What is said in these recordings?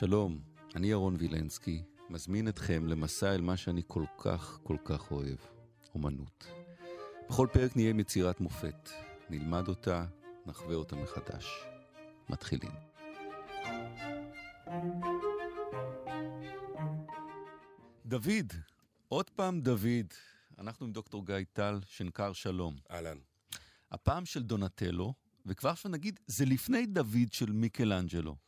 שלום, אני ירון וילנסקי, מזמין אתכם למסע אל מה שאני כל כך כל כך אוהב, אומנות. בכל פרק נהיה עם יצירת מופת, נלמד אותה, נחווה אותה מחדש. מתחילים. דוד, עוד פעם דוד. אנחנו עם דוקטור גיא טל, שנקר שלום. אהלן. הפעם של דונטלו, וכבר עכשיו נגיד, זה לפני דוד של מיקלאנג'לו.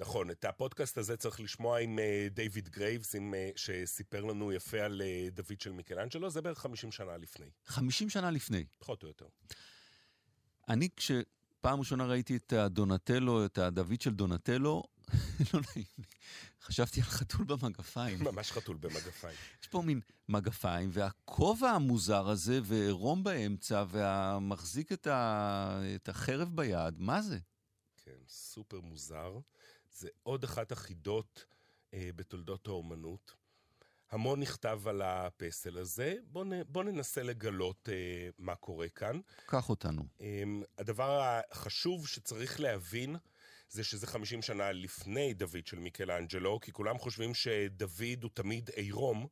נכון, את הפודקאסט הזה צריך לשמוע עם אה, דיוויד גרייבס, עם, אה, שסיפר לנו יפה על אה, דוד של מיקלאנג'לו, זה בערך 50 שנה לפני. 50 שנה לפני. פחות או יותר. אני, כשפעם ראשונה ראיתי את הדונטלו, את הדוד של דונטלו, לא נעים לי. חשבתי על חתול במגפיים. ממש חתול במגפיים. יש פה מין מגפיים, והכובע המוזר הזה, ועירום באמצע, והמחזיק את, ה... את החרב ביד, מה זה? כן, סופר מוזר. זה עוד אחת החידות אה, בתולדות האומנות. המון נכתב על הפסל הזה, בואו בוא ננסה לגלות אה, מה קורה כאן. קח אותנו. אה, הדבר החשוב שצריך להבין, זה שזה 50 שנה לפני דוד של מיקלאנג'לו, כי כולם חושבים שדוד הוא תמיד עירום,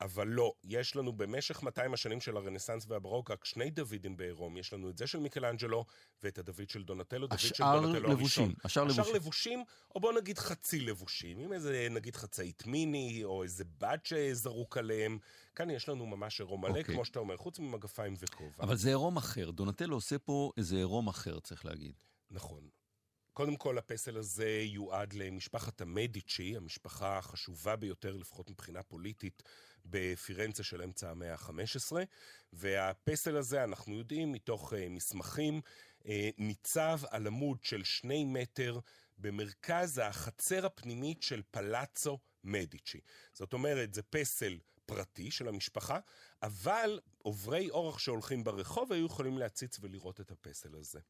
אבל לא, יש לנו במשך 200 השנים של הרנסאנס והברוק רק שני דוידים בעירום. יש לנו את זה של מיקלאנג'לו ואת הדוד של דונטלו, דוד של דונטלו לבושים, הראשון. השאר לבושים. השאר לבושים, או בוא נגיד חצי לבושים, עם איזה נגיד חצאית מיני, או איזה בד שזרוק עליהם. כאן יש לנו ממש עירום מלא, okay. אוקיי. כמו שאתה אומר, חוץ ממגפיים וכובע. אבל זה עירום אחר, דונטלו עושה פה איזה עירום אחר, צריך להגיד. נכון. קודם כל, הפסל הזה יועד למשפחת המדיצ'י, המשפחה החשובה ביותר, לפחות מבחינה פוליטית, בפירנצה של אמצע המאה ה-15. והפסל הזה, אנחנו יודעים, מתוך uh, מסמכים, uh, ניצב על עמוד של שני מטר במרכז החצר הפנימית של פלאצו מדיצ'י. זאת אומרת, זה פסל פרטי של המשפחה, אבל עוברי אורח שהולכים ברחוב היו יכולים להציץ ולראות את הפסל הזה.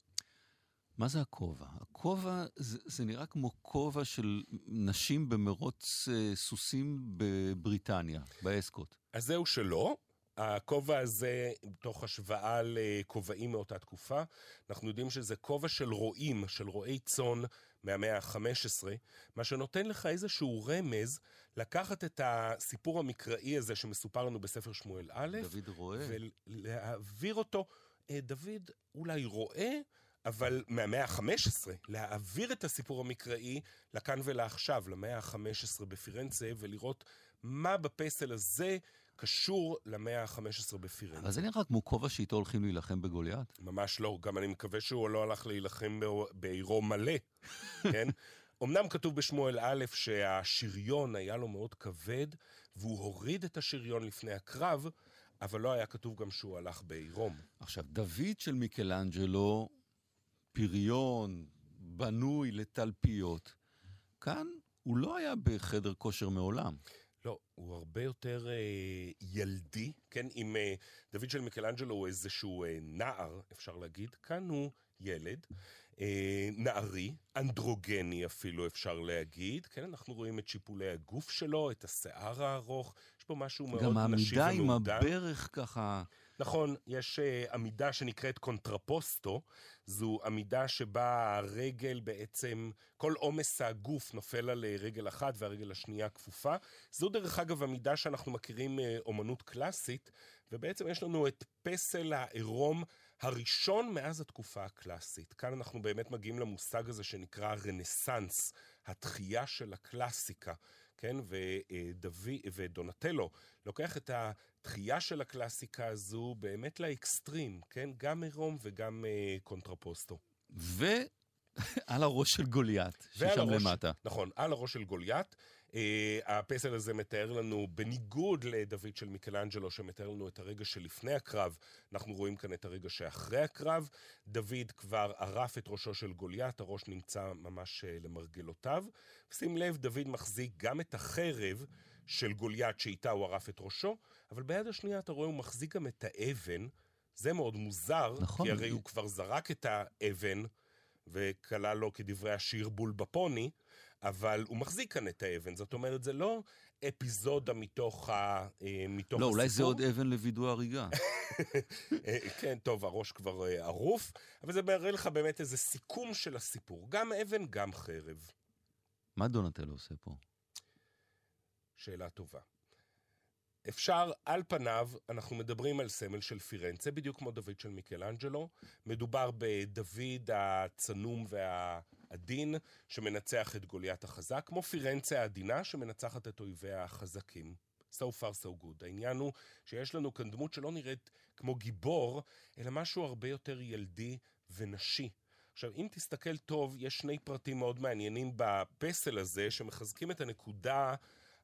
מה זה הכובע? הכובע זה, זה נראה כמו כובע של נשים במרוץ אה, סוסים בבריטניה, באסקוט. אז זהו שלא. הכובע הזה, תוך השוואה לכובעים מאותה תקופה, אנחנו יודעים שזה כובע של רועים, של רועי צאן מהמאה ה-15, מה שנותן לך איזשהו רמז לקחת את הסיפור המקראי הזה שמסופר לנו בספר שמואל א', דוד רואה. ולהעביר אותו, אה, דוד אולי רואה, אבל מהמאה ה-15, להעביר את הסיפור המקראי לכאן ולעכשיו, למאה ה-15 בפירנצה, ולראות מה בפסל הזה קשור למאה ה-15 בפירנצה. אבל זה נראה כמו כובע שאיתו הולכים להילחם בגוליית. ממש לא, גם אני מקווה שהוא לא הלך להילחם בעירו מלא, כן? אמנם כתוב בשמואל א' שהשריון היה לו מאוד כבד, והוא הוריד את השריון לפני הקרב, אבל לא היה כתוב גם שהוא הלך בעירום. עכשיו, דוד של מיקלאנג'לו פריון, בנוי לתלפיות. כאן הוא לא היה בחדר כושר מעולם. לא, הוא הרבה יותר אה, ילדי, כן? אם אה, דוד של מיקלאנג'לו הוא איזשהו אה, נער, אפשר להגיד, כאן הוא ילד, אה, נערי, אנדרוגני אפילו אפשר להגיד, כן? אנחנו רואים את שיפולי הגוף שלו, את השיער הארוך, יש פה משהו מאוד נשי ומעודן. גם העמידה עם הברך ככה... נכון, יש אה, עמידה שנקראת קונטרפוסטו, זו עמידה שבה הרגל בעצם, כל עומס הגוף נופל על אה, רגל אחת והרגל השנייה כפופה. זו דרך אגב עמידה שאנחנו מכירים אה, אומנות קלאסית, ובעצם יש לנו את פסל העירום הראשון מאז התקופה הקלאסית. כאן אנחנו באמת מגיעים למושג הזה שנקרא רנסאנס, התחייה של הקלאסיקה. כן? ודווי, ודונטלו לוקח את התחייה של הקלאסיקה הזו באמת לאקסטרים, כן? גם עירום וגם אה, קונטרפוסטו. ו... על הראש של גוליית, ששם הראש, למטה. נכון, על הראש של גוליית. אה, הפסל הזה מתאר לנו, בניגוד לדוד של מיקלאנג'לו, שמתאר לנו את הרגע שלפני הקרב, אנחנו רואים כאן את הרגע שאחרי הקרב. דוד כבר ערף את ראשו של גוליית, הראש נמצא ממש אה, למרגלותיו. שים לב, דוד מחזיק גם את החרב של גוליית שאיתה הוא ערף את ראשו, אבל ביד השנייה אתה רואה הוא מחזיק גם את האבן. זה מאוד מוזר, נכון. כי הרי הוא כבר זרק את האבן. וכלל לו כדברי השיר בול בפוני, אבל הוא מחזיק כאן את האבן. זאת אומרת, זה לא אפיזודה מתוך, ה, אה, מתוך לא, הסיפור. לא, אולי זה עוד אבן לווידוא הריגה. כן, טוב, הראש כבר אה, ערוף, אבל זה מראה לך באמת איזה סיכום של הסיפור. גם אבן, גם חרב. מה דונטלו עושה פה? שאלה טובה. אפשר, על פניו, אנחנו מדברים על סמל של פירנצה, בדיוק כמו דוד של מיקלאנג'לו. מדובר בדוד הצנום והעדין, שמנצח את גוליית החזק, כמו פירנצה העדינה, שמנצחת את אויביה החזקים. So far so good. העניין הוא שיש לנו כאן דמות שלא נראית כמו גיבור, אלא משהו הרבה יותר ילדי ונשי. עכשיו, אם תסתכל טוב, יש שני פרטים מאוד מעניינים בפסל הזה, שמחזקים את הנקודה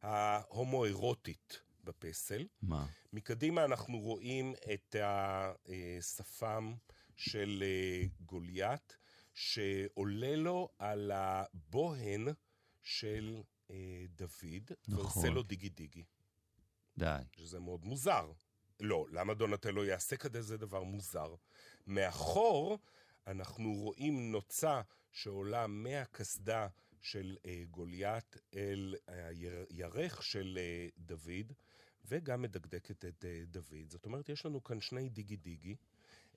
ההומואירוטית בפסל. מה? מקדימה אנחנו רואים את השפם של אה, גוליית, שעולה לו על הבוהן של אה, דוד, נכון. ועושה לו דיגי דיגי. די. שזה מאוד מוזר. לא, למה דונטלו יעשה כזה דבר מוזר? מאחור אנחנו רואים נוצה שעולה מהקסדה של אה, גוליית אל הירך של אה, דוד, וגם מדקדקת את אה, דוד. זאת אומרת, יש לנו כאן שני דיגי דיגי.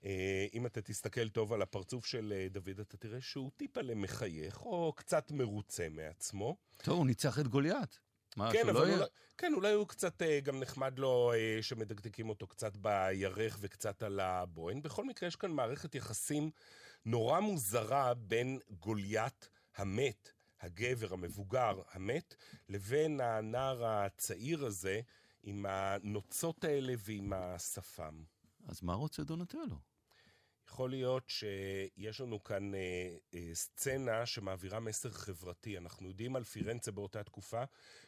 אה, אם אתה תסתכל טוב על הפרצוף של אה, דוד, אתה תראה שהוא טיפה למחייך, או קצת מרוצה מעצמו. טוב, הוא ניצח את גוליית. מה, כן, אבל לא. אולי, כן, אולי הוא קצת, אה, גם נחמד לו אה, שמדקדקים אותו קצת בירך וקצת על הבוהן. בכל מקרה, יש כאן מערכת יחסים נורא מוזרה בין גוליית המת, הגבר המבוגר המת, לבין הנער הצעיר הזה, עם הנוצות האלה ועם השפם. אז מה רוצה דונטלו? יכול להיות שיש לנו כאן אה, אה, סצנה שמעבירה מסר חברתי. אנחנו יודעים על פירנצה באותה תקופה,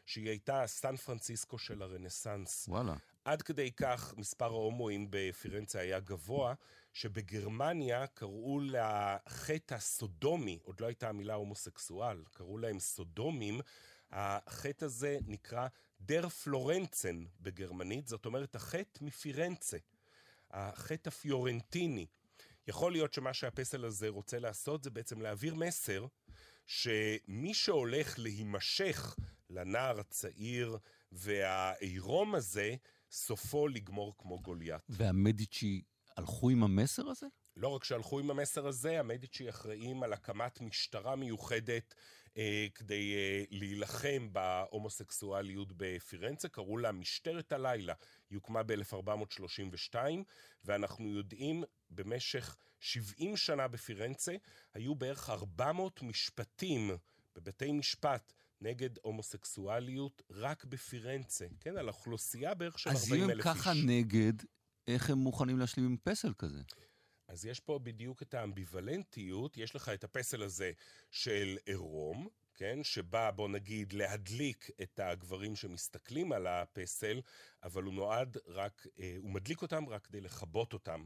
שהיא הייתה הסן פרנסיסקו של הרנסאנס. וואלה. עד כדי כך מספר ההומואים בפירנצה היה גבוה, שבגרמניה קראו לחטא הסודומי, עוד לא הייתה המילה הומוסקסואל, קראו להם סודומים. החטא הזה נקרא דר פלורנצן בגרמנית, זאת אומרת החטא מפירנצה. החטא הפיורנטיני. יכול להיות שמה שהפסל הזה רוצה לעשות זה בעצם להעביר מסר שמי שהולך להימשך לנער הצעיר והעירום הזה, סופו לגמור כמו גוליית. והמדיצ'י הלכו עם המסר הזה? לא רק שהלכו עם המסר הזה, המדיצ'י אחראים על הקמת משטרה מיוחדת אה, כדי אה, להילחם בהומוסקסואליות בפירנצה, קראו לה משטרת הלילה. היא הוקמה ב-1432, ואנחנו יודעים במשך 70 שנה בפירנצה, היו בערך 400 משפטים בבתי משפט נגד הומוסקסואליות רק בפירנצה, כן? על אוכלוסייה בערך של 40 אלף איש. אז אם הם ככה נגד, איך הם מוכנים להשלים עם פסל כזה? אז יש פה בדיוק את האמביוולנטיות, יש לך את הפסל הזה של עירום, כן? שבא, בוא נגיד, להדליק את הגברים שמסתכלים על הפסל, אבל הוא נועד רק, אה, הוא מדליק אותם רק כדי לכבות אותם.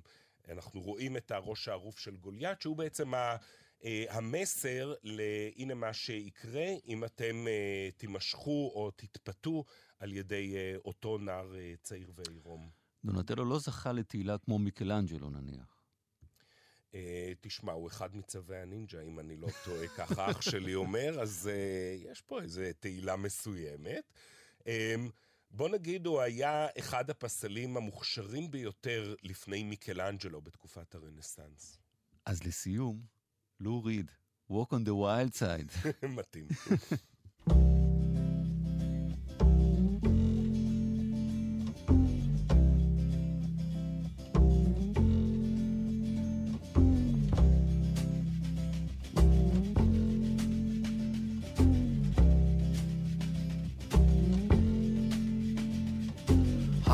אנחנו רואים את הראש הערוף של גוליית, שהוא בעצם ה... אה, המסר להנה מה שיקרה אם אתם אה, תימשכו או תתפתו על ידי אה, אותו נער אה, צעיר ועירום. דונטלו לא זכה לתהילה כמו מיקלאנג'לו נניח. אה, תשמע, הוא אחד מצווי הנינג'ה, אם אני לא טועה, ככה אח שלי אומר, אז אה, יש פה איזו תהילה מסוימת. אה, בוא נגיד, הוא היה אחד הפסלים המוכשרים ביותר לפני מיקלאנג'לו בתקופת הרנסאנס. אז לסיום, לו ריד, Walk on the wild side. מתאים.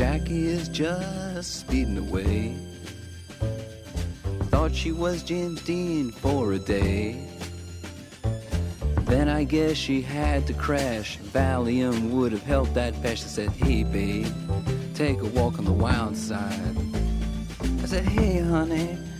Jackie is just speeding away. Thought she was James Dean for a day. Then I guess she had to crash. Valium would have helped that patch. I said, hey babe, take a walk on the wild side. I said, hey honey,